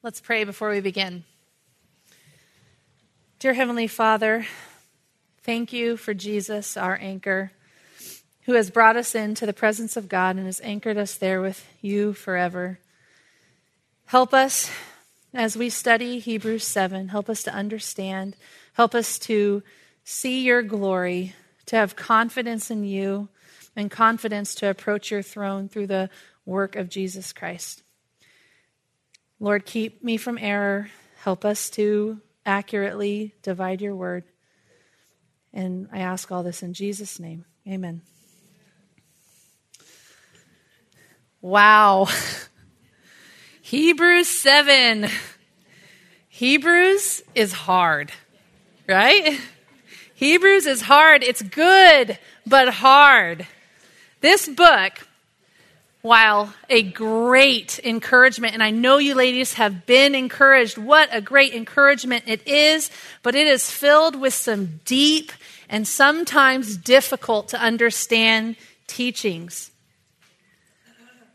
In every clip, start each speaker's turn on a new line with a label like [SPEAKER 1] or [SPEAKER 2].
[SPEAKER 1] Let's pray before we begin. Dear Heavenly Father, thank you for Jesus, our anchor, who has brought us into the presence of God and has anchored us there with you forever. Help us as we study Hebrews 7. Help us to understand. Help us to see your glory, to have confidence in you, and confidence to approach your throne through the work of Jesus Christ. Lord, keep me from error. Help us to accurately divide your word. And I ask all this in Jesus' name. Amen. Wow. Hebrews 7. Hebrews is hard, right? Hebrews is hard. It's good, but hard. This book while a great encouragement, and I know you ladies have been encouraged. What a great encouragement it is, but it is filled with some deep and sometimes difficult to understand teachings.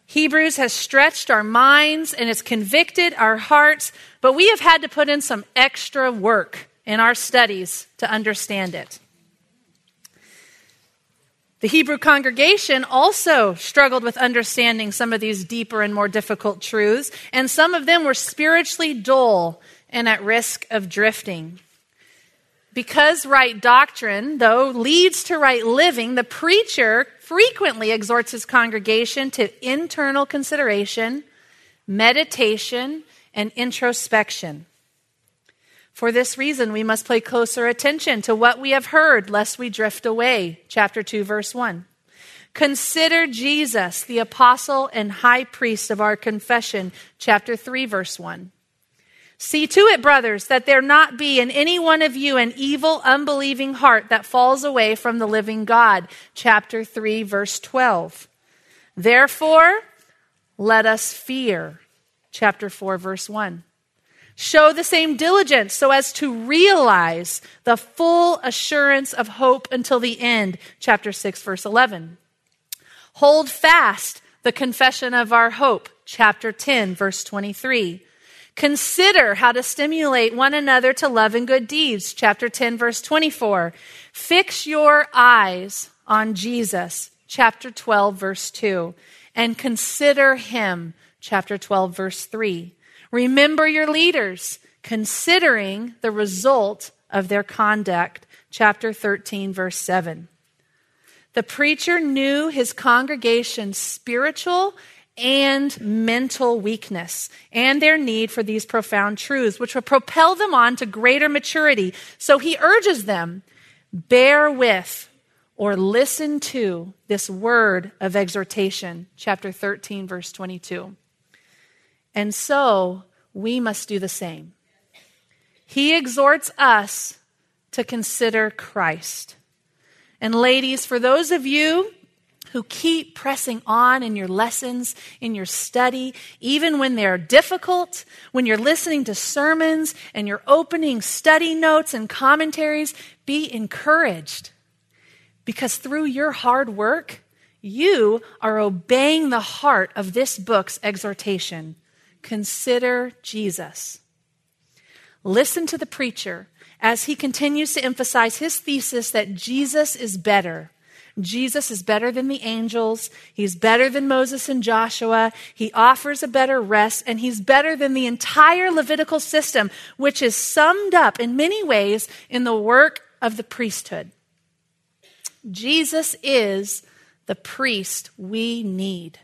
[SPEAKER 1] Hebrews has stretched our minds and has convicted our hearts, but we have had to put in some extra work in our studies to understand it. The Hebrew congregation also struggled with understanding some of these deeper and more difficult truths, and some of them were spiritually dull and at risk of drifting. Because right doctrine, though, leads to right living, the preacher frequently exhorts his congregation to internal consideration, meditation, and introspection. For this reason, we must pay closer attention to what we have heard, lest we drift away. Chapter 2, verse 1. Consider Jesus, the apostle and high priest of our confession. Chapter 3, verse 1. See to it, brothers, that there not be in any one of you an evil, unbelieving heart that falls away from the living God. Chapter 3, verse 12. Therefore, let us fear. Chapter 4, verse 1. Show the same diligence so as to realize the full assurance of hope until the end. Chapter 6, verse 11. Hold fast the confession of our hope. Chapter 10, verse 23. Consider how to stimulate one another to love and good deeds. Chapter 10, verse 24. Fix your eyes on Jesus. Chapter 12, verse 2. And consider him. Chapter 12, verse 3 Remember your leaders, considering the result of their conduct. Chapter 13, verse 7. The preacher knew his congregation's spiritual and mental weakness and their need for these profound truths, which will propel them on to greater maturity. So he urges them bear with or listen to this word of exhortation, chapter 13, verse 22. And so we must do the same. He exhorts us to consider Christ. And ladies, for those of you who keep pressing on in your lessons, in your study, even when they're difficult, when you're listening to sermons and you're opening study notes and commentaries, be encouraged. Because through your hard work, you are obeying the heart of this book's exhortation Consider Jesus. Listen to the preacher as he continues to emphasize his thesis that Jesus is better. Jesus is better than the angels. He's better than Moses and Joshua. He offers a better rest, and he's better than the entire Levitical system, which is summed up in many ways in the work of the priesthood. Jesus is the priest we need.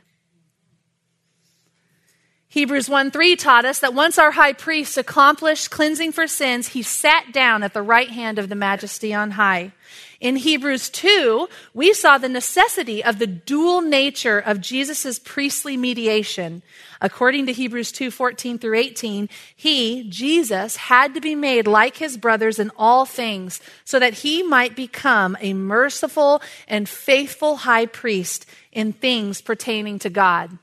[SPEAKER 1] Hebrews 1 3 taught us that once our high priest accomplished cleansing for sins, he sat down at the right hand of the majesty on high. In Hebrews 2, we saw the necessity of the dual nature of Jesus' priestly mediation. According to Hebrews 2 14 through 18, he, Jesus, had to be made like his brothers in all things so that he might become a merciful and faithful high priest in things pertaining to God.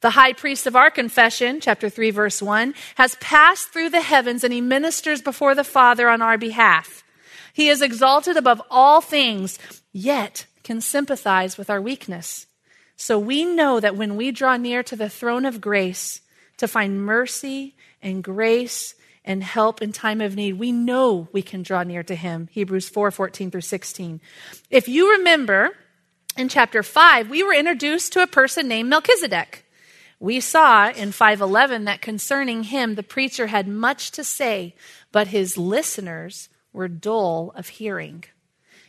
[SPEAKER 1] The high priest of our confession, chapter 3, verse 1, has passed through the heavens and he ministers before the Father on our behalf. He is exalted above all things, yet can sympathize with our weakness. So we know that when we draw near to the throne of grace to find mercy and grace and help in time of need. We know we can draw near to him. Hebrews 4 14 through 16. If you remember, in chapter 5, we were introduced to a person named Melchizedek. We saw in 511 that concerning him, the preacher had much to say, but his listeners were dull of hearing.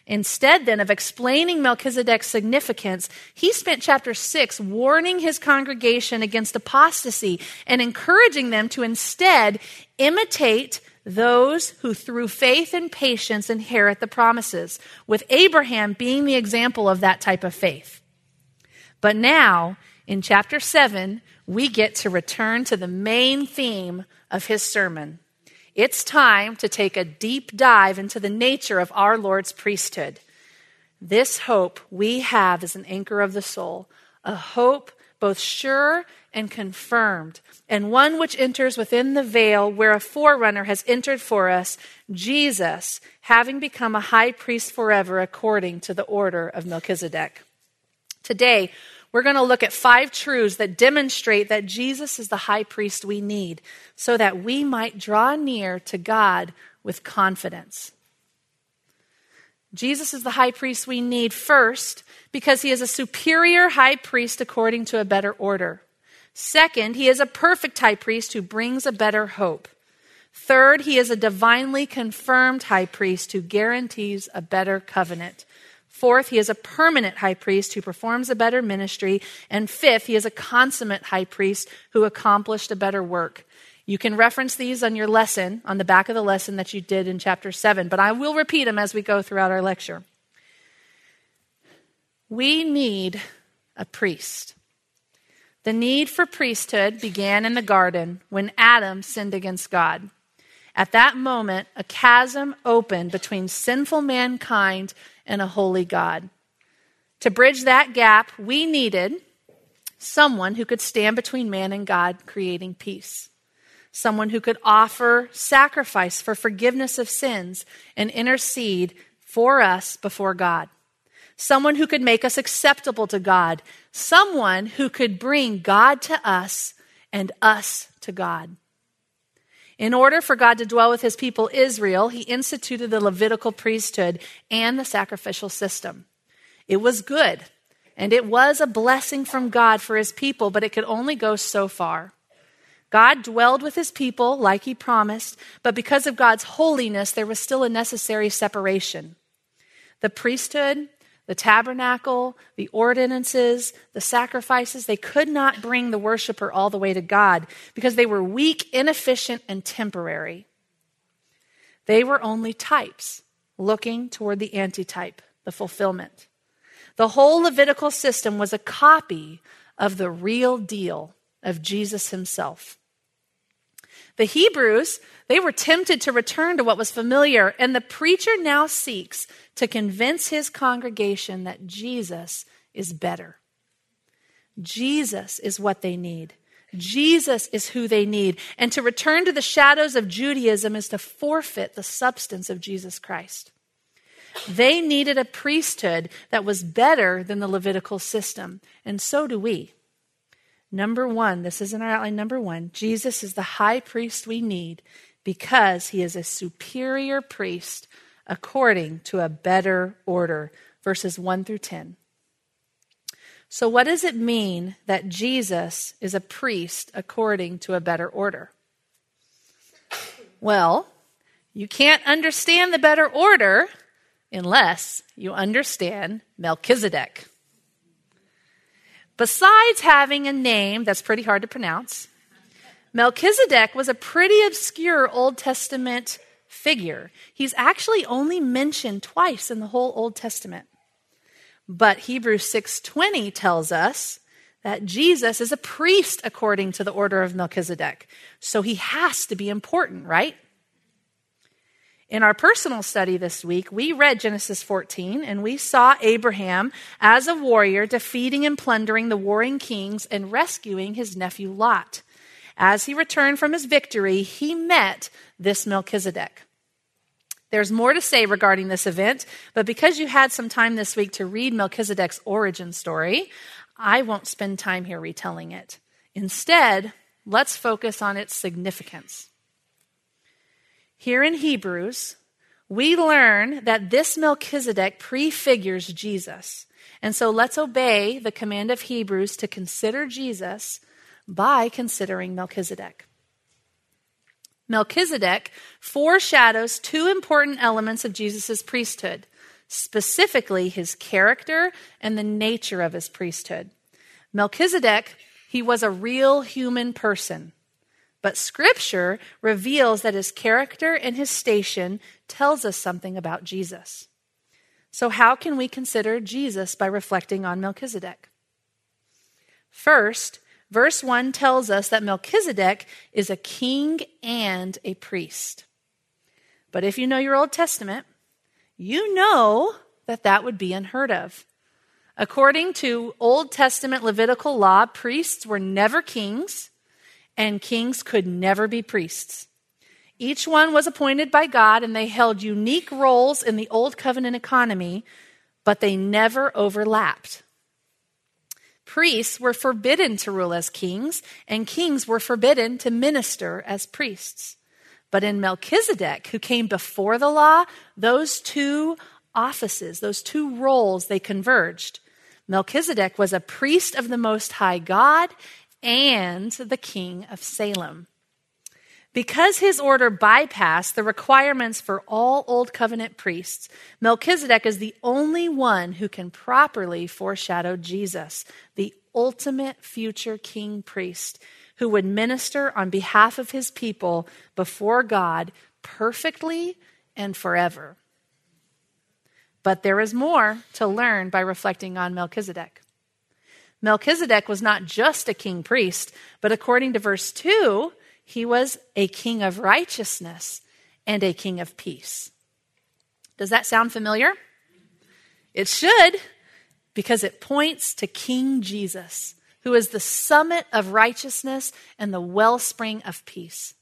[SPEAKER 1] Instead, then, of explaining Melchizedek's significance, he spent chapter 6 warning his congregation against apostasy and encouraging them to instead imitate those who through faith and patience inherit the promises, with Abraham being the example of that type of faith. But now, in chapter 7, we get to return to the main theme of his sermon it's time to take a deep dive into the nature of our Lord's priesthood. This hope we have is an anchor of the soul, a hope both sure and confirmed, and one which enters within the veil where a forerunner has entered for us, Jesus, having become a high priest forever according to the order of Melchizedek. Today, we're going to look at five truths that demonstrate that Jesus is the high priest we need so that we might draw near to God with confidence. Jesus is the high priest we need first because he is a superior high priest according to a better order. Second, he is a perfect high priest who brings a better hope. Third, he is a divinely confirmed high priest who guarantees a better covenant. Fourth, he is a permanent high priest who performs a better ministry. And fifth, he is a consummate high priest who accomplished a better work. You can reference these on your lesson, on the back of the lesson that you did in chapter 7, but I will repeat them as we go throughout our lecture. We need a priest. The need for priesthood began in the garden when Adam sinned against God. At that moment, a chasm opened between sinful mankind and a holy God. To bridge that gap, we needed someone who could stand between man and God, creating peace. Someone who could offer sacrifice for forgiveness of sins and intercede for us before God. Someone who could make us acceptable to God. Someone who could bring God to us and us to God. In order for God to dwell with his people Israel, he instituted the Levitical priesthood and the sacrificial system. It was good, and it was a blessing from God for his people, but it could only go so far. God dwelled with his people like he promised, but because of God's holiness, there was still a necessary separation. The priesthood the tabernacle, the ordinances, the sacrifices, they could not bring the worshiper all the way to God because they were weak, inefficient, and temporary. They were only types looking toward the antitype, the fulfillment. The whole Levitical system was a copy of the real deal of Jesus himself. The Hebrews, they were tempted to return to what was familiar, and the preacher now seeks to convince his congregation that Jesus is better. Jesus is what they need. Jesus is who they need. And to return to the shadows of Judaism is to forfeit the substance of Jesus Christ. They needed a priesthood that was better than the Levitical system, and so do we. Number one, this is in our outline number one Jesus is the high priest we need because he is a superior priest according to a better order. Verses 1 through 10. So, what does it mean that Jesus is a priest according to a better order? Well, you can't understand the better order unless you understand Melchizedek. Besides having a name that's pretty hard to pronounce, Melchizedek was a pretty obscure Old Testament figure. He's actually only mentioned twice in the whole Old Testament. But Hebrews 6:20 tells us that Jesus is a priest according to the order of Melchizedek. So he has to be important, right? In our personal study this week, we read Genesis 14 and we saw Abraham as a warrior defeating and plundering the warring kings and rescuing his nephew Lot. As he returned from his victory, he met this Melchizedek. There's more to say regarding this event, but because you had some time this week to read Melchizedek's origin story, I won't spend time here retelling it. Instead, let's focus on its significance. Here in Hebrews, we learn that this Melchizedek prefigures Jesus. And so let's obey the command of Hebrews to consider Jesus by considering Melchizedek. Melchizedek foreshadows two important elements of Jesus' priesthood, specifically his character and the nature of his priesthood. Melchizedek, he was a real human person. But scripture reveals that his character and his station tells us something about Jesus. So how can we consider Jesus by reflecting on Melchizedek? First, verse 1 tells us that Melchizedek is a king and a priest. But if you know your Old Testament, you know that that would be unheard of. According to Old Testament Levitical law, priests were never kings, and kings could never be priests. Each one was appointed by God, and they held unique roles in the Old Covenant economy, but they never overlapped. Priests were forbidden to rule as kings, and kings were forbidden to minister as priests. But in Melchizedek, who came before the law, those two offices, those two roles, they converged. Melchizedek was a priest of the Most High God and the king of Salem. Because his order bypassed the requirements for all Old Covenant priests, Melchizedek is the only one who can properly foreshadow Jesus, the ultimate future king priest, who would minister on behalf of his people before God perfectly and forever. But there is more to learn by reflecting on Melchizedek. Melchizedek was not just a king priest, but according to verse 2, he was a king of righteousness and a king of peace. Does that sound familiar? It should, because it points to King Jesus, who is the summit of righteousness and the wellspring of peace.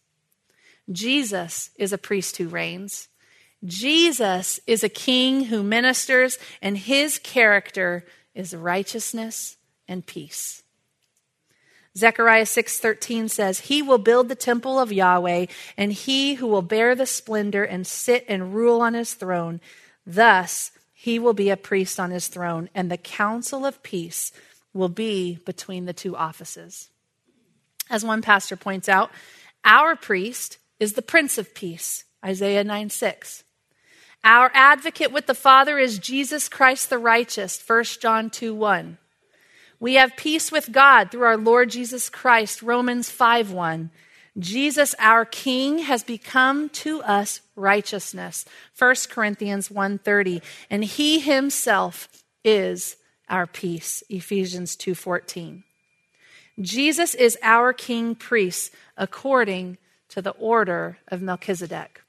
[SPEAKER 1] Jesus is a priest who reigns. Jesus is a king who ministers, and his character is righteousness and peace. Zechariah 6:13 says, "He will build the temple of Yahweh, and he who will bear the splendor and sit and rule on his throne, thus he will be a priest on his throne, and the council of peace will be between the two offices." As one pastor points out, our priest is the prince of peace, Isaiah 9 6. Our advocate with the Father is Jesus Christ the righteous, 1 John 2 1. We have peace with God through our Lord Jesus Christ, Romans 5 1. Jesus, our King, has become to us righteousness, 1 Corinthians 1:30, and he himself is our peace, Ephesians 2:14. Jesus is our king priest according to the order of Melchizedek.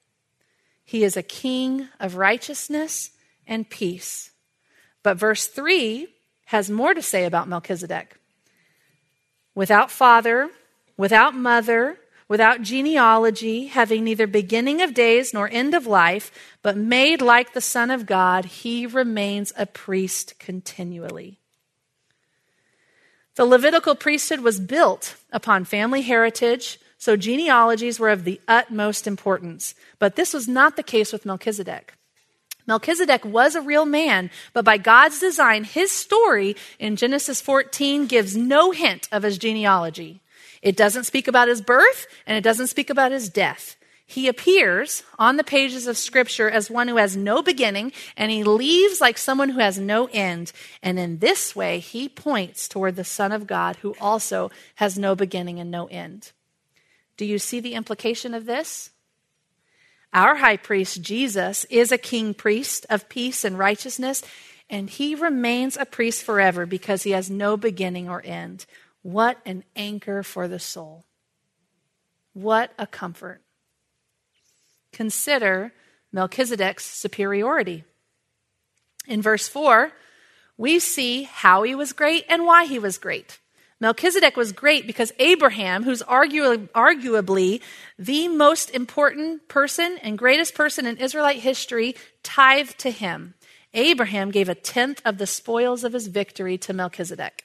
[SPEAKER 1] He is a king of righteousness and peace. But verse 3 has more to say about Melchizedek. Without father, without mother, without genealogy, having neither beginning of days nor end of life, but made like the Son of God, he remains a priest continually. The Levitical priesthood was built upon family heritage, so genealogies were of the utmost importance. But this was not the case with Melchizedek. Melchizedek was a real man, but by God's design, his story in Genesis 14 gives no hint of his genealogy. It doesn't speak about his birth, and it doesn't speak about his death. He appears on the pages of Scripture as one who has no beginning, and he leaves like someone who has no end. And in this way, he points toward the Son of God, who also has no beginning and no end. Do you see the implication of this? Our high priest, Jesus, is a king priest of peace and righteousness, and he remains a priest forever because he has no beginning or end. What an anchor for the soul! What a comfort. Consider Melchizedek's superiority. In verse 4, we see how he was great and why he was great. Melchizedek was great because Abraham, who's arguably, the most important person and greatest person in Israelite history, tithed to him. Abraham gave a tenth of the spoils of his victory to Melchizedek.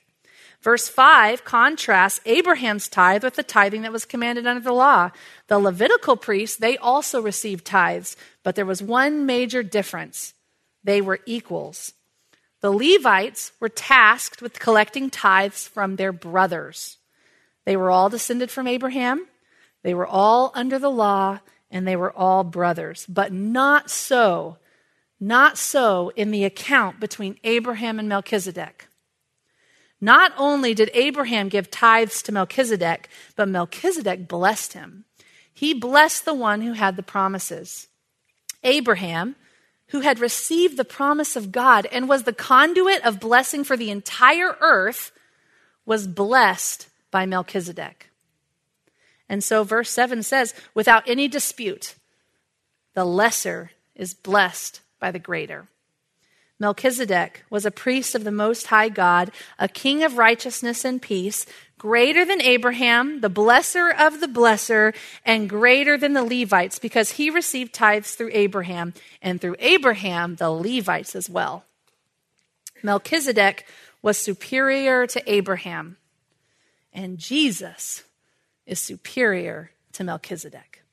[SPEAKER 1] Verse 5 contrasts Abraham's tithe with the tithing that was commanded under the law. The Levitical priests, they also received tithes, but there was one major difference they were equals. The Levites were tasked with collecting tithes from their brothers. They were all descended from Abraham, they were all under the law, and they were all brothers. But not so, not so in the account between Abraham and Melchizedek. Not only did Abraham give tithes to Melchizedek, but Melchizedek blessed him. He blessed the one who had the promises. Abraham, who had received the promise of God and was the conduit of blessing for the entire earth, was blessed by Melchizedek. And so, verse 7 says, without any dispute, the lesser is blessed by the greater. Melchizedek was a priest of the Most High God, a king of righteousness and peace, greater than Abraham, the blesser of the blesser, and greater than the Levites, because he received tithes through Abraham, and through Abraham, the Levites as well. Melchizedek was superior to Abraham, and Jesus is superior to Melchizedek.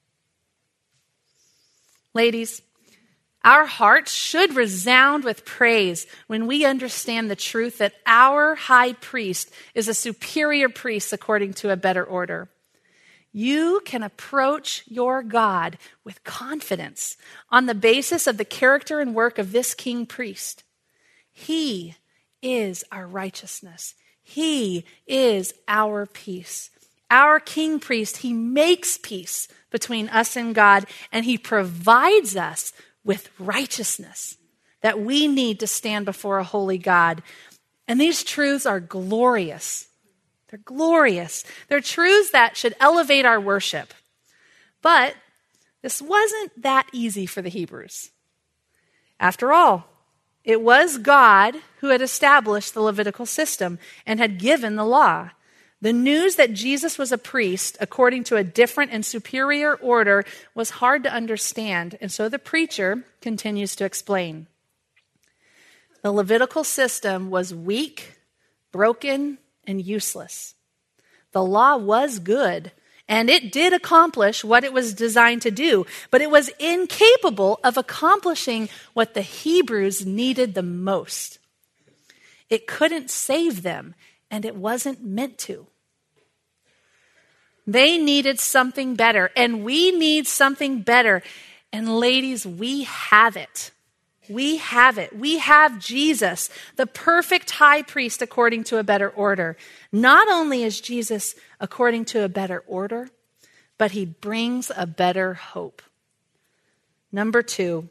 [SPEAKER 1] Ladies, our hearts should resound with praise when we understand the truth that our high priest is a superior priest according to a better order. You can approach your God with confidence on the basis of the character and work of this king priest. He is our righteousness. He is our peace. Our king priest, he makes peace between us and God, and he provides us with righteousness that we need to stand before a holy God. And these truths are glorious. They're glorious. They're truths that should elevate our worship. But this wasn't that easy for the Hebrews. After all, it was God who had established the Levitical system and had given the law. The news that Jesus was a priest according to a different and superior order was hard to understand, and so the preacher continues to explain. The Levitical system was weak, broken, and useless. The law was good, and it did accomplish what it was designed to do, but it was incapable of accomplishing what the Hebrews needed the most. It couldn't save them, and it wasn't meant to. They needed something better, and we need something better. And ladies, we have it. We have it. We have Jesus, the perfect high priest according to a better order. Not only is Jesus according to a better order, but he brings a better hope. Number two,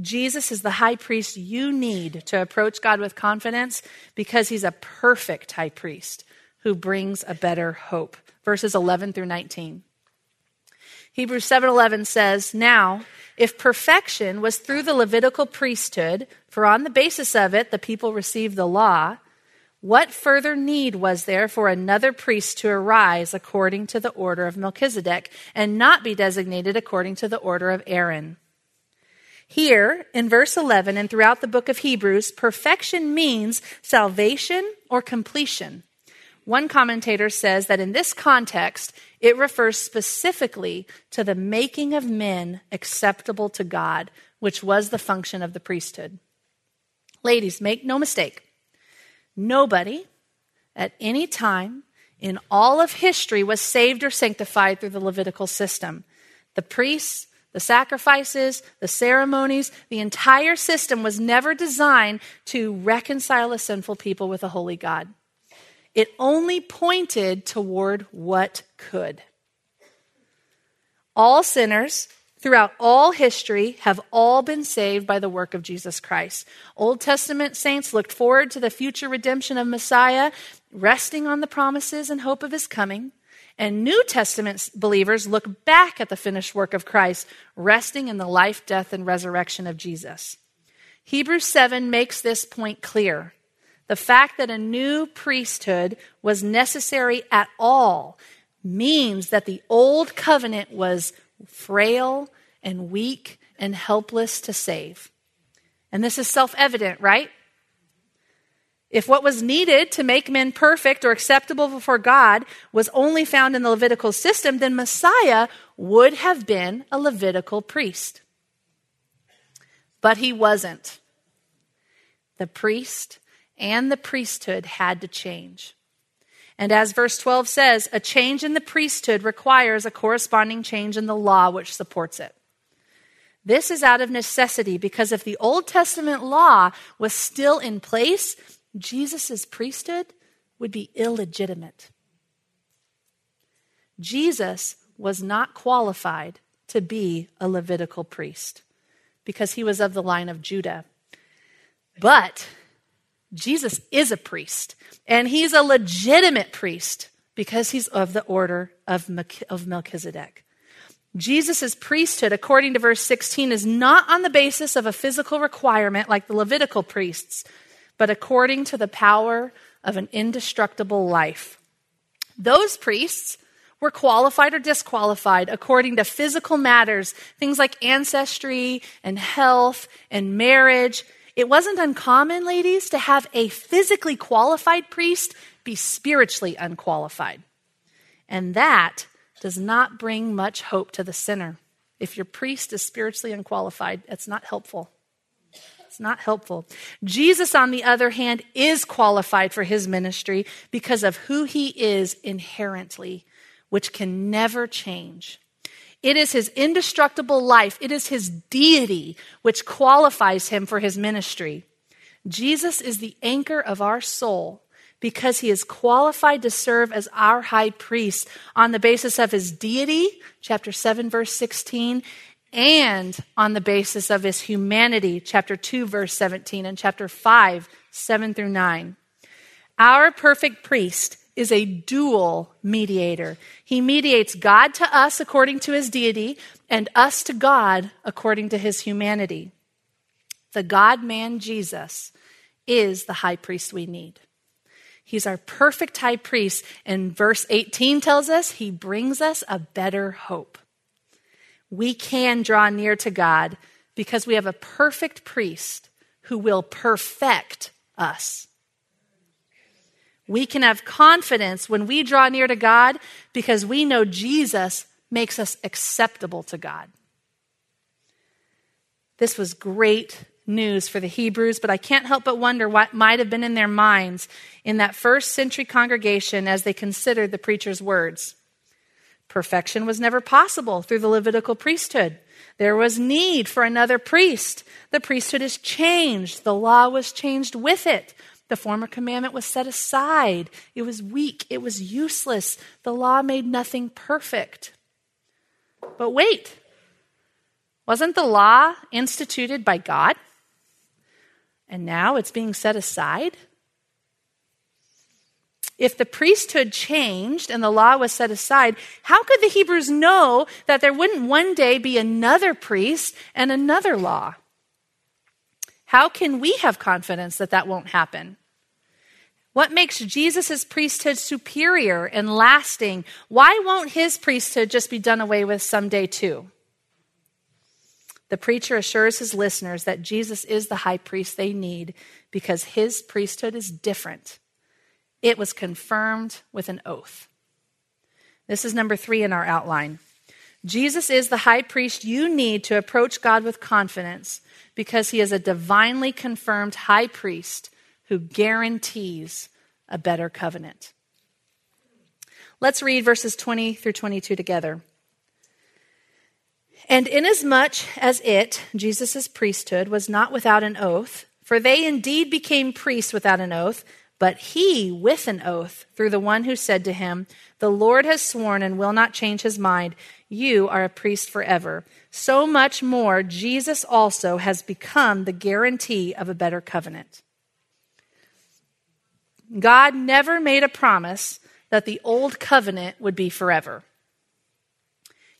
[SPEAKER 1] Jesus is the high priest you need to approach God with confidence because he's a perfect high priest who brings a better hope verses 11 through 19. Hebrews 7:11 says, "Now, if perfection was through the Levitical priesthood, for on the basis of it the people received the law, what further need was there for another priest to arise according to the order of Melchizedek and not be designated according to the order of Aaron?" Here, in verse 11 and throughout the book of Hebrews, perfection means salvation or completion. One commentator says that in this context, it refers specifically to the making of men acceptable to God, which was the function of the priesthood. Ladies, make no mistake. Nobody at any time in all of history was saved or sanctified through the Levitical system. The priests, the sacrifices, the ceremonies, the entire system was never designed to reconcile a sinful people with a holy God. It only pointed toward what could. All sinners throughout all history have all been saved by the work of Jesus Christ. Old Testament saints looked forward to the future redemption of Messiah, resting on the promises and hope of his coming. And New Testament believers look back at the finished work of Christ, resting in the life, death, and resurrection of Jesus. Hebrews 7 makes this point clear. The fact that a new priesthood was necessary at all means that the old covenant was frail and weak and helpless to save. And this is self evident, right? If what was needed to make men perfect or acceptable before God was only found in the Levitical system, then Messiah would have been a Levitical priest. But he wasn't. The priest and the priesthood had to change. And as verse 12 says, a change in the priesthood requires a corresponding change in the law which supports it. This is out of necessity because if the Old Testament law was still in place, Jesus' priesthood would be illegitimate. Jesus was not qualified to be a Levitical priest because he was of the line of Judah. But Jesus is a priest, and he's a legitimate priest because he's of the order of Melchizedek. Jesus' priesthood, according to verse 16, is not on the basis of a physical requirement like the Levitical priests, but according to the power of an indestructible life. Those priests were qualified or disqualified according to physical matters, things like ancestry and health and marriage. It wasn't uncommon, ladies, to have a physically qualified priest be spiritually unqualified. And that does not bring much hope to the sinner. If your priest is spiritually unqualified, it's not helpful. It's not helpful. Jesus, on the other hand, is qualified for his ministry because of who he is inherently, which can never change. It is his indestructible life, it is his deity which qualifies him for his ministry. Jesus is the anchor of our soul because he is qualified to serve as our high priest on the basis of his deity, chapter 7, verse 16, and on the basis of his humanity, chapter 2, verse 17, and chapter 5, 7 through 9. Our perfect priest is a dual mediator. He mediates God to us according to his deity and us to God according to his humanity. The God man Jesus is the high priest we need. He's our perfect high priest. And verse 18 tells us he brings us a better hope. We can draw near to God because we have a perfect priest who will perfect us. We can have confidence when we draw near to God because we know Jesus makes us acceptable to God. This was great news for the Hebrews, but I can't help but wonder what might have been in their minds in that first century congregation as they considered the preacher's words. Perfection was never possible through the Levitical priesthood. There was need for another priest. The priesthood is changed. The law was changed with it. The former commandment was set aside. It was weak. It was useless. The law made nothing perfect. But wait, wasn't the law instituted by God? And now it's being set aside? If the priesthood changed and the law was set aside, how could the Hebrews know that there wouldn't one day be another priest and another law? How can we have confidence that that won't happen? What makes Jesus' priesthood superior and lasting? Why won't his priesthood just be done away with someday too? The preacher assures his listeners that Jesus is the high priest they need because his priesthood is different. It was confirmed with an oath. This is number three in our outline. Jesus is the high priest you need to approach God with confidence because he is a divinely confirmed high priest who guarantees a better covenant. Let's read verses 20 through 22 together. And inasmuch as it, Jesus' priesthood, was not without an oath, for they indeed became priests without an oath, but he with an oath, through the one who said to him, The Lord has sworn and will not change his mind, you are a priest forever. So much more, Jesus also has become the guarantee of a better covenant. God never made a promise that the old covenant would be forever.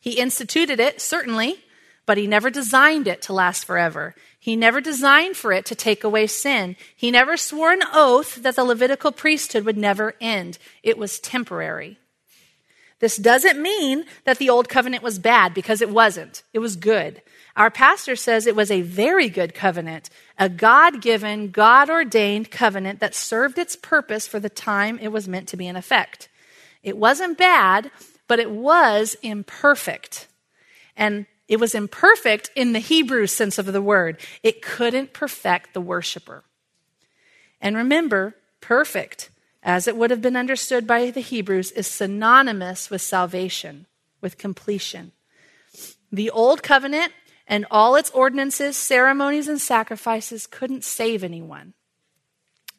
[SPEAKER 1] He instituted it, certainly, but he never designed it to last forever. He never designed for it to take away sin. He never swore an oath that the Levitical priesthood would never end. It was temporary. This doesn't mean that the old covenant was bad because it wasn't. It was good. Our pastor says it was a very good covenant, a God given, God ordained covenant that served its purpose for the time it was meant to be in effect. It wasn't bad, but it was imperfect. And it was imperfect in the Hebrew sense of the word. It couldn't perfect the worshiper. And remember, perfect, as it would have been understood by the Hebrews, is synonymous with salvation, with completion. The Old Covenant and all its ordinances, ceremonies, and sacrifices couldn't save anyone.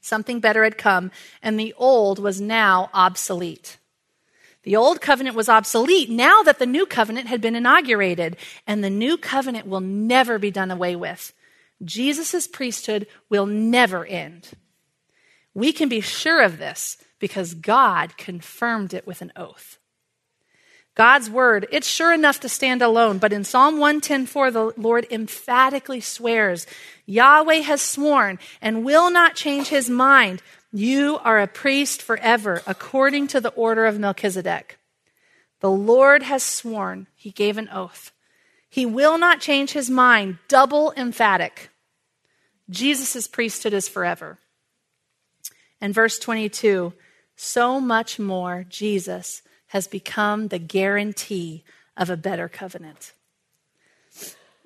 [SPEAKER 1] Something better had come, and the old was now obsolete. The old covenant was obsolete now that the new covenant had been inaugurated, and the new covenant will never be done away with. Jesus' priesthood will never end. We can be sure of this because God confirmed it with an oath. God's word, it's sure enough to stand alone, but in Psalm 110:4 the Lord emphatically swears, Yahweh has sworn and will not change his mind. You are a priest forever, according to the order of Melchizedek. The Lord has sworn, he gave an oath. He will not change his mind, double emphatic. Jesus' priesthood is forever. And verse 22 so much more Jesus has become the guarantee of a better covenant.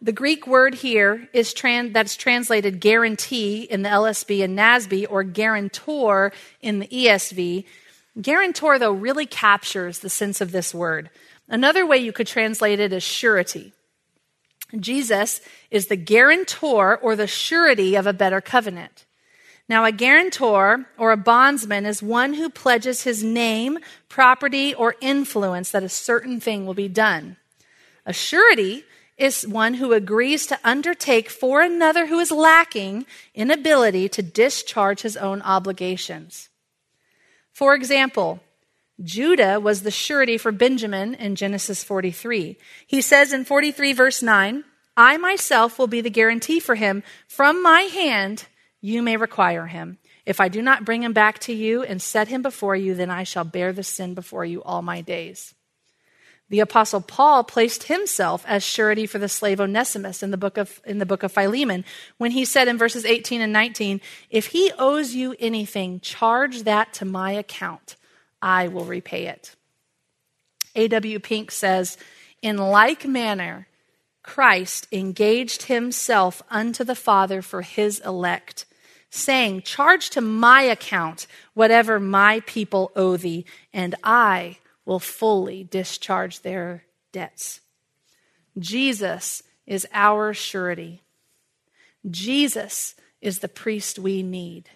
[SPEAKER 1] The Greek word here is trans, that's translated guarantee in the LSB and NASB or guarantor in the ESV. Guarantor, though, really captures the sense of this word. Another way you could translate it is surety. Jesus is the guarantor or the surety of a better covenant. Now, a guarantor or a bondsman is one who pledges his name, property, or influence that a certain thing will be done. A surety is one who agrees to undertake for another who is lacking in ability to discharge his own obligations. For example, Judah was the surety for Benjamin in Genesis 43. He says in 43, verse 9, I myself will be the guarantee for him. From my hand, you may require him. If I do not bring him back to you and set him before you, then I shall bear the sin before you all my days. The apostle Paul placed himself as surety for the slave Onesimus in the book of, in the book of Philemon when he said in verses 18 and 19, if he owes you anything, charge that to my account. I will repay it. A.W. Pink says, in like manner, Christ engaged himself unto the Father for his elect saying, Charge to my account whatever my people owe thee, and I will fully discharge their debts. Jesus is our surety. Jesus is the priest we need.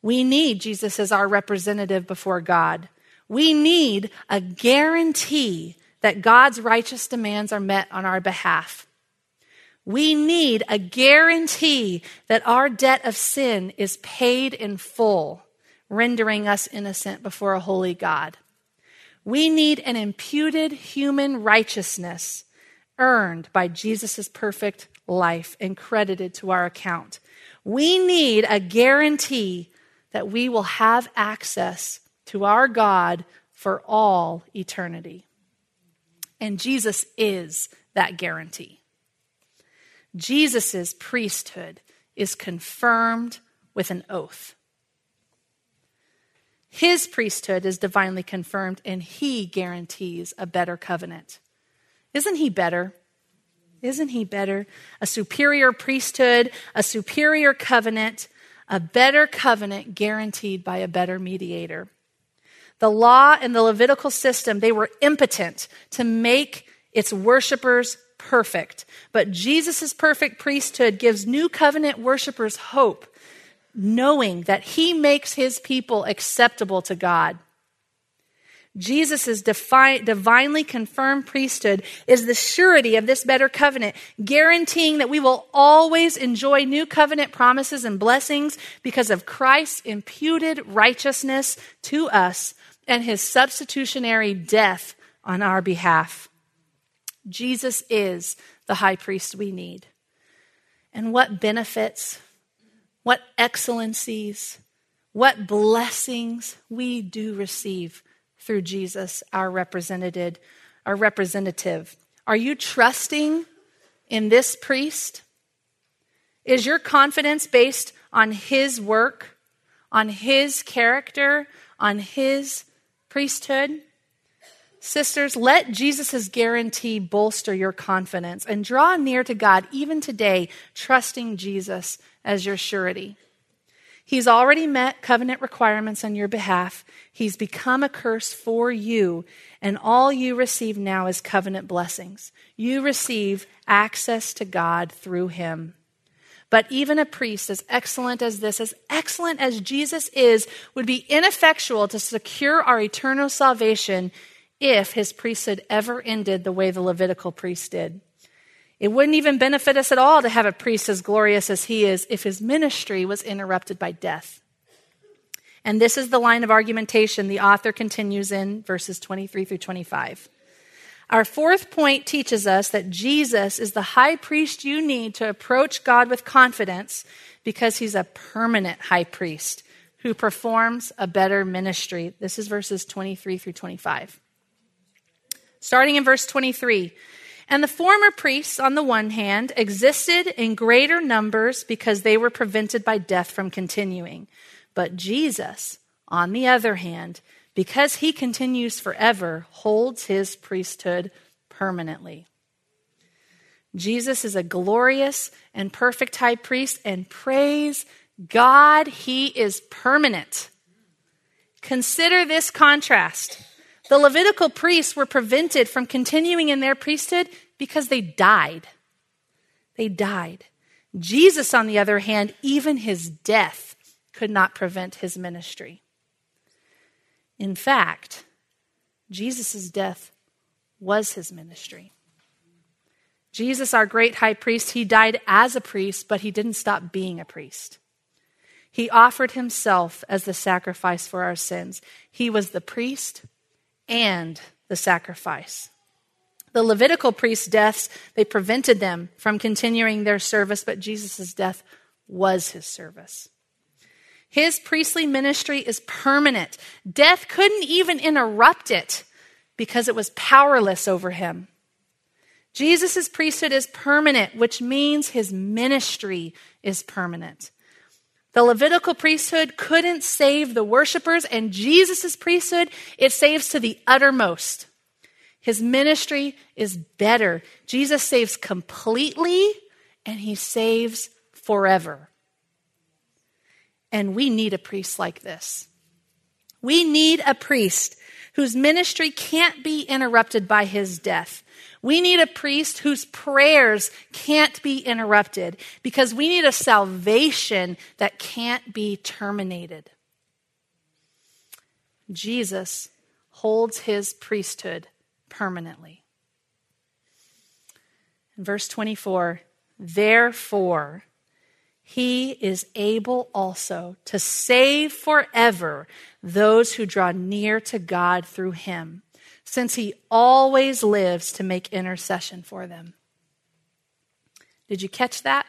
[SPEAKER 1] We need Jesus as our representative before God. We need a guarantee that God's righteous demands are met on our behalf. We need a guarantee that our debt of sin is paid in full, rendering us innocent before a holy God. We need an imputed human righteousness earned by Jesus' perfect life and credited to our account. We need a guarantee that we will have access to our God for all eternity. And Jesus is that guarantee. Jesus' priesthood is confirmed with an oath. His priesthood is divinely confirmed, and he guarantees a better covenant. Isn't he better? Isn't he better? A superior priesthood, a superior covenant, a better covenant guaranteed by a better mediator. The law and the Levitical system, they were impotent to make its worshipers perfect. But Jesus' perfect priesthood gives new covenant worshipers hope, knowing that he makes his people acceptable to God. Jesus' defi- divinely confirmed priesthood is the surety of this better covenant, guaranteeing that we will always enjoy new covenant promises and blessings because of Christ's imputed righteousness to us and his substitutionary death on our behalf. Jesus is the high priest we need. And what benefits, what excellencies, what blessings we do receive through Jesus, our represented, our representative. Are you trusting in this priest? Is your confidence based on his work, on his character, on his priesthood? Sisters, let Jesus' guarantee bolster your confidence and draw near to God even today, trusting Jesus as your surety. He's already met covenant requirements on your behalf. He's become a curse for you, and all you receive now is covenant blessings. You receive access to God through him. But even a priest as excellent as this, as excellent as Jesus is, would be ineffectual to secure our eternal salvation if his priesthood ever ended the way the Levitical priest did. It wouldn't even benefit us at all to have a priest as glorious as he is if his ministry was interrupted by death. And this is the line of argumentation the author continues in verses 23 through 25. Our fourth point teaches us that Jesus is the high priest you need to approach God with confidence because he's a permanent high priest who performs a better ministry. This is verses 23 through 25. Starting in verse 23. And the former priests, on the one hand, existed in greater numbers because they were prevented by death from continuing. But Jesus, on the other hand, because he continues forever, holds his priesthood permanently. Jesus is a glorious and perfect high priest, and praise God, he is permanent. Consider this contrast. The Levitical priests were prevented from continuing in their priesthood because they died. They died. Jesus, on the other hand, even his death could not prevent his ministry. In fact, Jesus' death was his ministry. Jesus, our great high priest, he died as a priest, but he didn't stop being a priest. He offered himself as the sacrifice for our sins. He was the priest and the sacrifice. The Levitical priests' deaths, they prevented them from continuing their service, but Jesus' death was his service. His priestly ministry is permanent. Death couldn't even interrupt it because it was powerless over him. Jesus' priesthood is permanent, which means his ministry is permanent. The Levitical priesthood couldn't save the worshipers, and Jesus' priesthood, it saves to the uttermost. His ministry is better. Jesus saves completely, and he saves forever. And we need a priest like this. We need a priest whose ministry can't be interrupted by his death. We need a priest whose prayers can't be interrupted because we need a salvation that can't be terminated. Jesus holds his priesthood permanently. In verse 24, therefore, he is able also to save forever those who draw near to God through him since he always lives to make intercession for them. Did you catch that?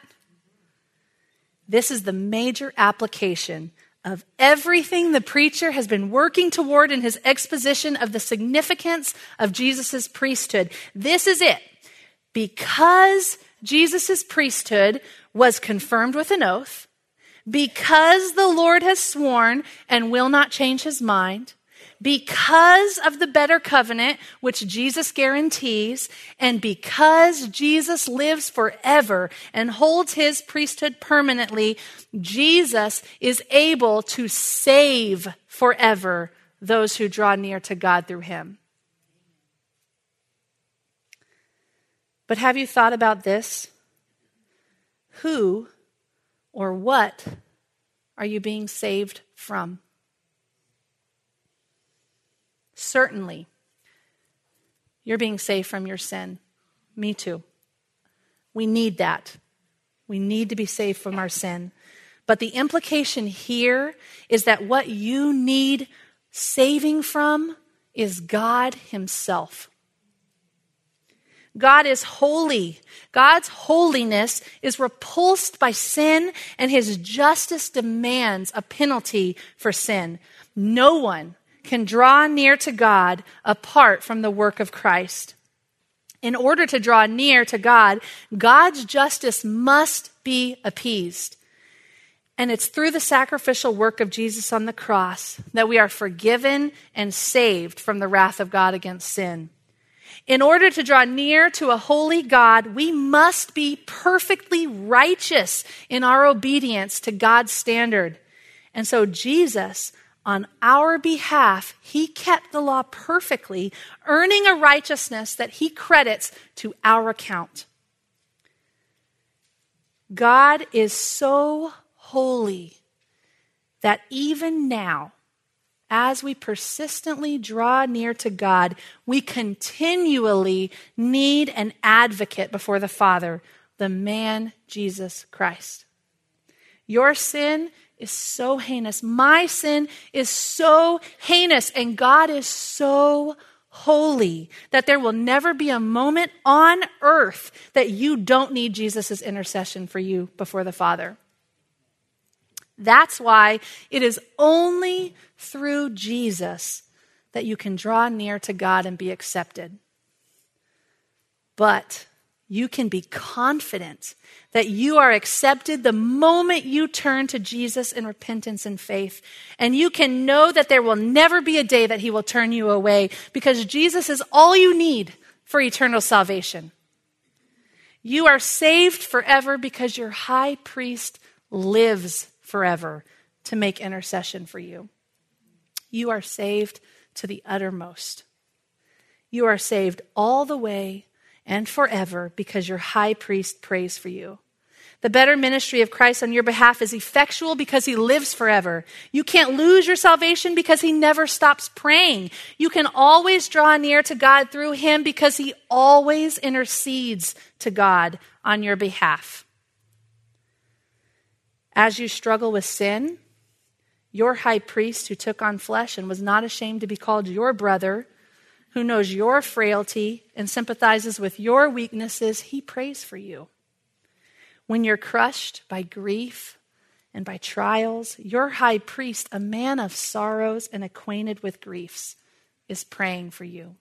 [SPEAKER 1] This is the major application of everything the preacher has been working toward in his exposition of the significance of Jesus' priesthood. This is it. Because Jesus' priesthood was confirmed with an oath, because the Lord has sworn and will not change his mind, because of the better covenant, which Jesus guarantees, and because Jesus lives forever and holds his priesthood permanently, Jesus is able to save forever those who draw near to God through him. But have you thought about this? Who or what are you being saved from? Certainly, you're being saved from your sin. Me too. We need that. We need to be saved from our sin. But the implication here is that what you need saving from is God Himself. God is holy. God's holiness is repulsed by sin, and His justice demands a penalty for sin. No one can draw near to God apart from the work of Christ. In order to draw near to God, God's justice must be appeased. And it's through the sacrificial work of Jesus on the cross that we are forgiven and saved from the wrath of God against sin. In order to draw near to a holy God, we must be perfectly righteous in our obedience to God's standard. And so Jesus, on our behalf, he kept the law perfectly, earning a righteousness that he credits to our account. God is so holy that even now, as we persistently draw near to God, we continually need an advocate before the Father, the man Jesus Christ. Your sin is so heinous. My sin is so heinous, and God is so holy that there will never be a moment on earth that you don't need Jesus' intercession for you before the Father. That's why it is only through Jesus that you can draw near to God and be accepted. But you can be confident that you are accepted the moment you turn to Jesus in repentance and faith. And you can know that there will never be a day that he will turn you away because Jesus is all you need for eternal salvation. You are saved forever because your high priest lives forever to make intercession for you. You are saved to the uttermost. You are saved all the way and forever because your high priest prays for you. The better ministry of Christ on your behalf is effectual because he lives forever. You can't lose your salvation because he never stops praying. You can always draw near to God through him because he always intercedes to God on your behalf. As you struggle with sin, your high priest who took on flesh and was not ashamed to be called your brother, who knows your frailty and sympathizes with your weaknesses, he prays for you. When you're crushed by grief and by trials, your high priest, a man of sorrows and acquainted with griefs, is praying for you.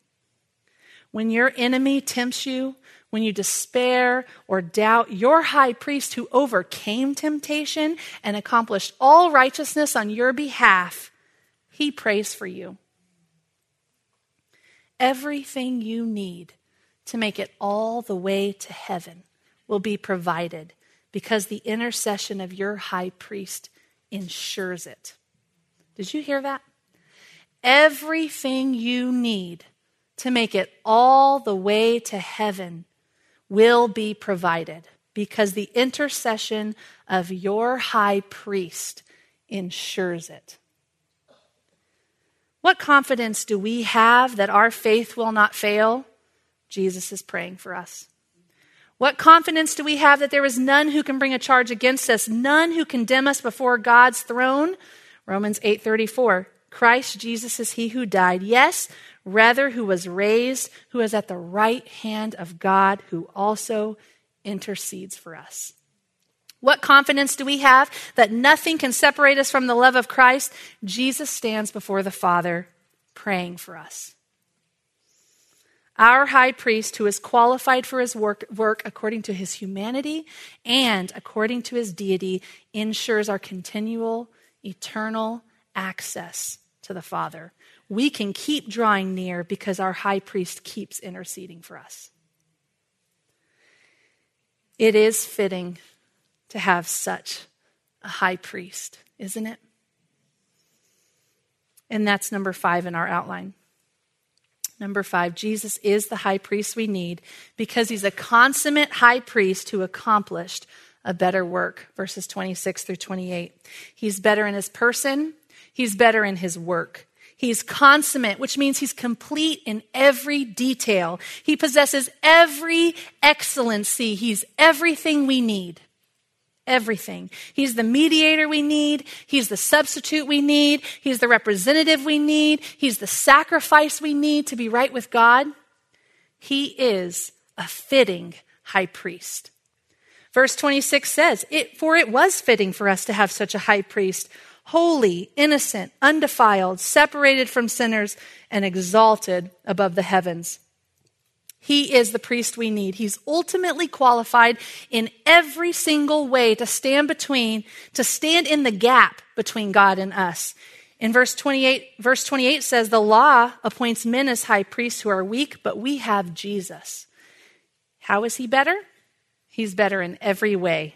[SPEAKER 1] When your enemy tempts you when you despair or doubt, your high priest who overcame temptation and accomplished all righteousness on your behalf, he prays for you. Everything you need to make it all the way to heaven will be provided because the intercession of your high priest ensures it. Did you hear that? Everything you need to make it all the way to heaven will be provided because the intercession of your high priest ensures it. What confidence do we have that our faith will not fail? Jesus is praying for us. What confidence do we have that there is none who can bring a charge against us, none who condemn us before God's throne? Romans 8:34. Christ Jesus is he who died, yes, rather who was raised, who is at the right hand of God, who also intercedes for us. What confidence do we have that nothing can separate us from the love of Christ? Jesus stands before the Father praying for us. Our high priest, who is qualified for his work, work according to his humanity and according to his deity, ensures our continual, eternal access to the Father we can keep drawing near because our high priest keeps interceding for us. It is fitting to have such a high priest, isn't it? And that's number five in our outline. Number five, Jesus is the high priest we need because he's a consummate high priest who accomplished a better work. Verses 26 through 28. He's better in his person, he's better in his work. He's consummate, which means he's complete in every detail. He possesses every excellency. He's everything we need. Everything. He's the mediator we need. He's the substitute we need. He's the representative we need. He's the sacrifice we need to be right with God. He is a fitting high priest. Verse 26 says, it, For it was fitting for us to have such a high priest holy, innocent, undefiled, separated from sinners, and exalted above the heavens. He is the priest we need. He's ultimately qualified in every single way to stand between, to stand in the gap between God and us. In verse 28, verse 28 says, The law appoints men as high priests who are weak, but we have Jesus. How is he better? He's better in every way.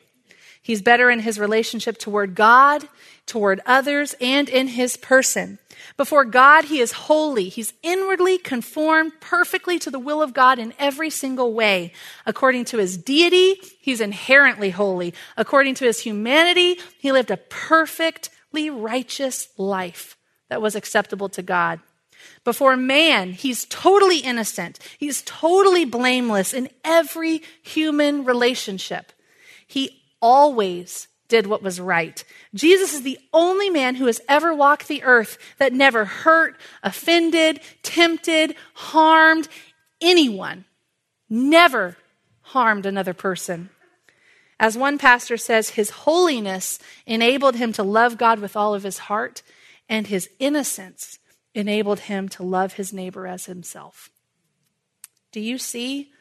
[SPEAKER 1] He's better in his relationship toward God, toward others, and in his person. Before God, he is holy. He's inwardly conformed perfectly to the will of God in every single way. According to his deity, he's inherently holy. According to his humanity, he lived a perfectly righteous life that was acceptable to God. Before man, he's totally innocent. He's totally blameless in every human relationship. He always did what was right. Jesus is the only man who has ever walked the earth that never hurt, offended, tempted, harmed anyone. Never harmed another person. As one pastor says, his holiness enabled him to love God with all of his heart, and his innocence enabled him to love his neighbor as himself. Do you see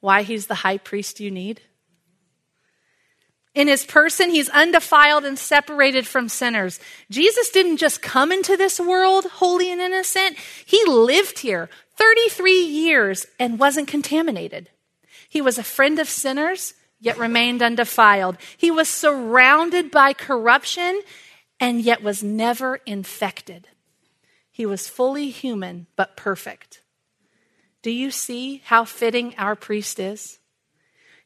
[SPEAKER 1] why he's the high priest you need? In his person, he's undefiled and separated from sinners. Jesus didn't just come into this world holy and innocent, he lived here 33 years and wasn't contaminated. He was a friend of sinners, yet remained undefiled. He was surrounded by corruption and yet was never infected. He was fully human, but perfect. Do you see how fitting our priest is?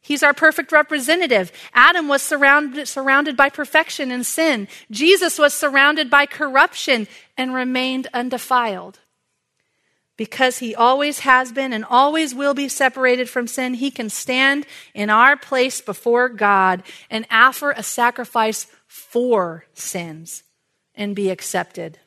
[SPEAKER 1] He's our perfect representative. Adam was surrounded, surrounded by perfection and sin. Jesus was surrounded by corruption and remained undefiled. Because he always has been and always will be separated from sin, he can stand in our place before God and offer a sacrifice for sins and be accepted.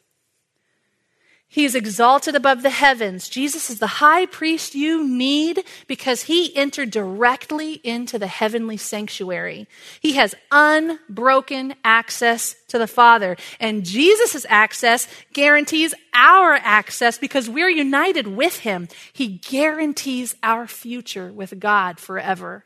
[SPEAKER 1] He is exalted above the heavens. Jesus is the high priest you need because he entered directly into the heavenly sanctuary. He has unbroken access to the Father. And Jesus' access guarantees our access because we're united with him. He guarantees our future with God forever.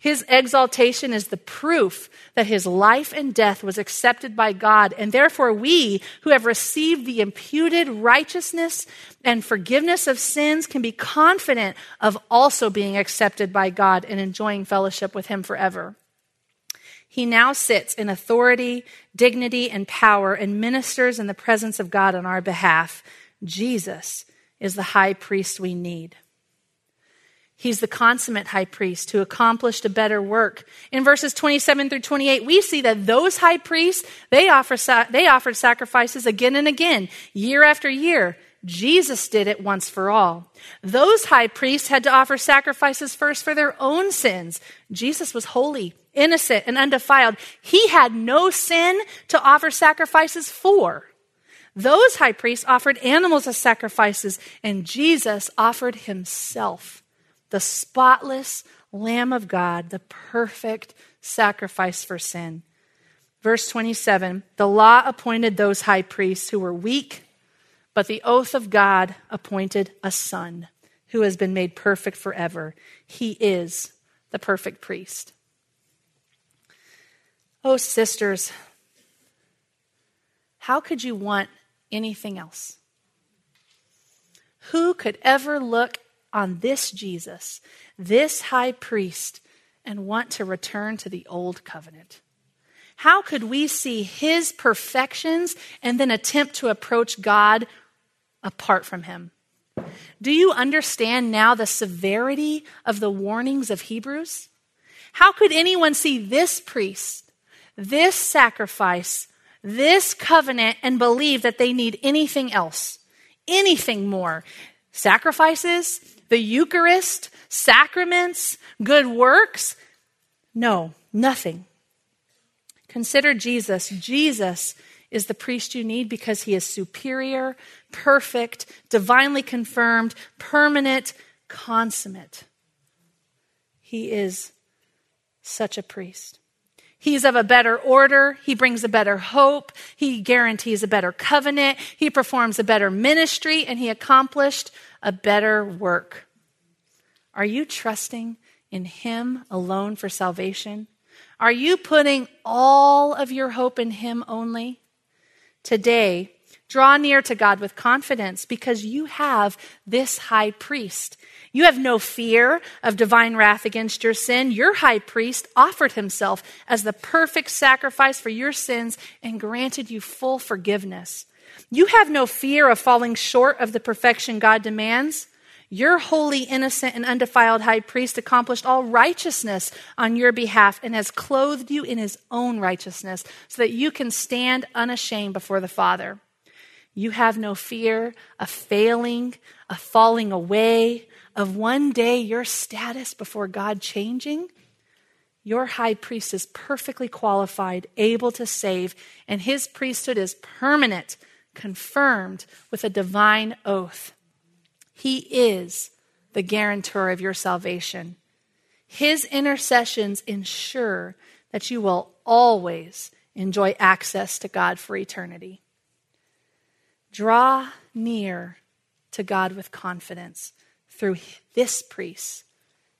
[SPEAKER 1] His exaltation is the proof that his life and death was accepted by God, and therefore we who have received the imputed righteousness and forgiveness of sins can be confident of also being accepted by God and enjoying fellowship with him forever. He now sits in authority, dignity, and power and ministers in the presence of God on our behalf. Jesus is the high priest we need. He's the consummate high priest who accomplished a better work. In verses 27 through 28, we see that those high priests, they, offer, they offered sacrifices again and again, year after year. Jesus did it once for all. Those high priests had to offer sacrifices first for their own sins. Jesus was holy, innocent, and undefiled. He had no sin to offer sacrifices for. Those high priests offered animals as sacrifices, and Jesus offered himself the spotless Lamb of God, the perfect sacrifice for sin. Verse 27 The law appointed those high priests who were weak, but the oath of God appointed a son who has been made perfect forever. He is the perfect priest. Oh, sisters, how could you want anything else? Who could ever look on this Jesus, this high priest, and want to return to the old covenant? How could we see his perfections and then attempt to approach God apart from him? Do you understand now the severity of the warnings of Hebrews? How could anyone see this priest, this sacrifice, this covenant, and believe that they need anything else, anything more? Sacrifices, the Eucharist, sacraments, good works? No, nothing. Consider Jesus. Jesus is the priest you need because he is superior, perfect, divinely confirmed, permanent, consummate. He is such a priest. He's of a better order. He brings a better hope. He guarantees a better covenant. He performs a better ministry and he accomplished a better work. Are you trusting in him alone for salvation? Are you putting all of your hope in him only? Today, draw near to God with confidence because you have this high priest you have no fear of divine wrath against your sin. Your high priest offered himself as the perfect sacrifice for your sins and granted you full forgiveness. You have no fear of falling short of the perfection God demands. Your holy, innocent, and undefiled high priest accomplished all righteousness on your behalf and has clothed you in his own righteousness so that you can stand unashamed before the Father. You have no fear of failing, of falling away, of one day your status before God changing, your high priest is perfectly qualified, able to save, and his priesthood is permanent, confirmed with a divine oath. He is the guarantor of your salvation. His intercessions ensure that you will always enjoy access to God for eternity. Draw near to God with confidence through this priest,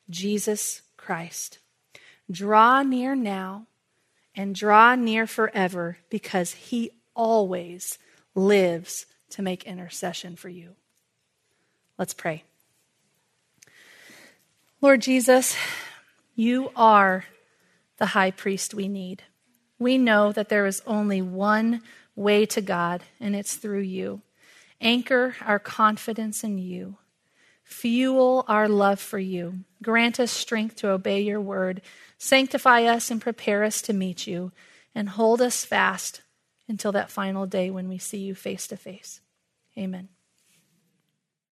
[SPEAKER 1] Jesus Christ. Draw near now and draw near forever because he always lives to make intercession for you. Let's pray. Lord Jesus, you are the high priest we need. We know that there is only one way to God, and it's through you. Anchor our confidence in you. Fuel our love for you. Grant us strength to obey your word. Sanctify us and prepare us to meet you. And hold us fast until that final day when we see you face to face. Amen.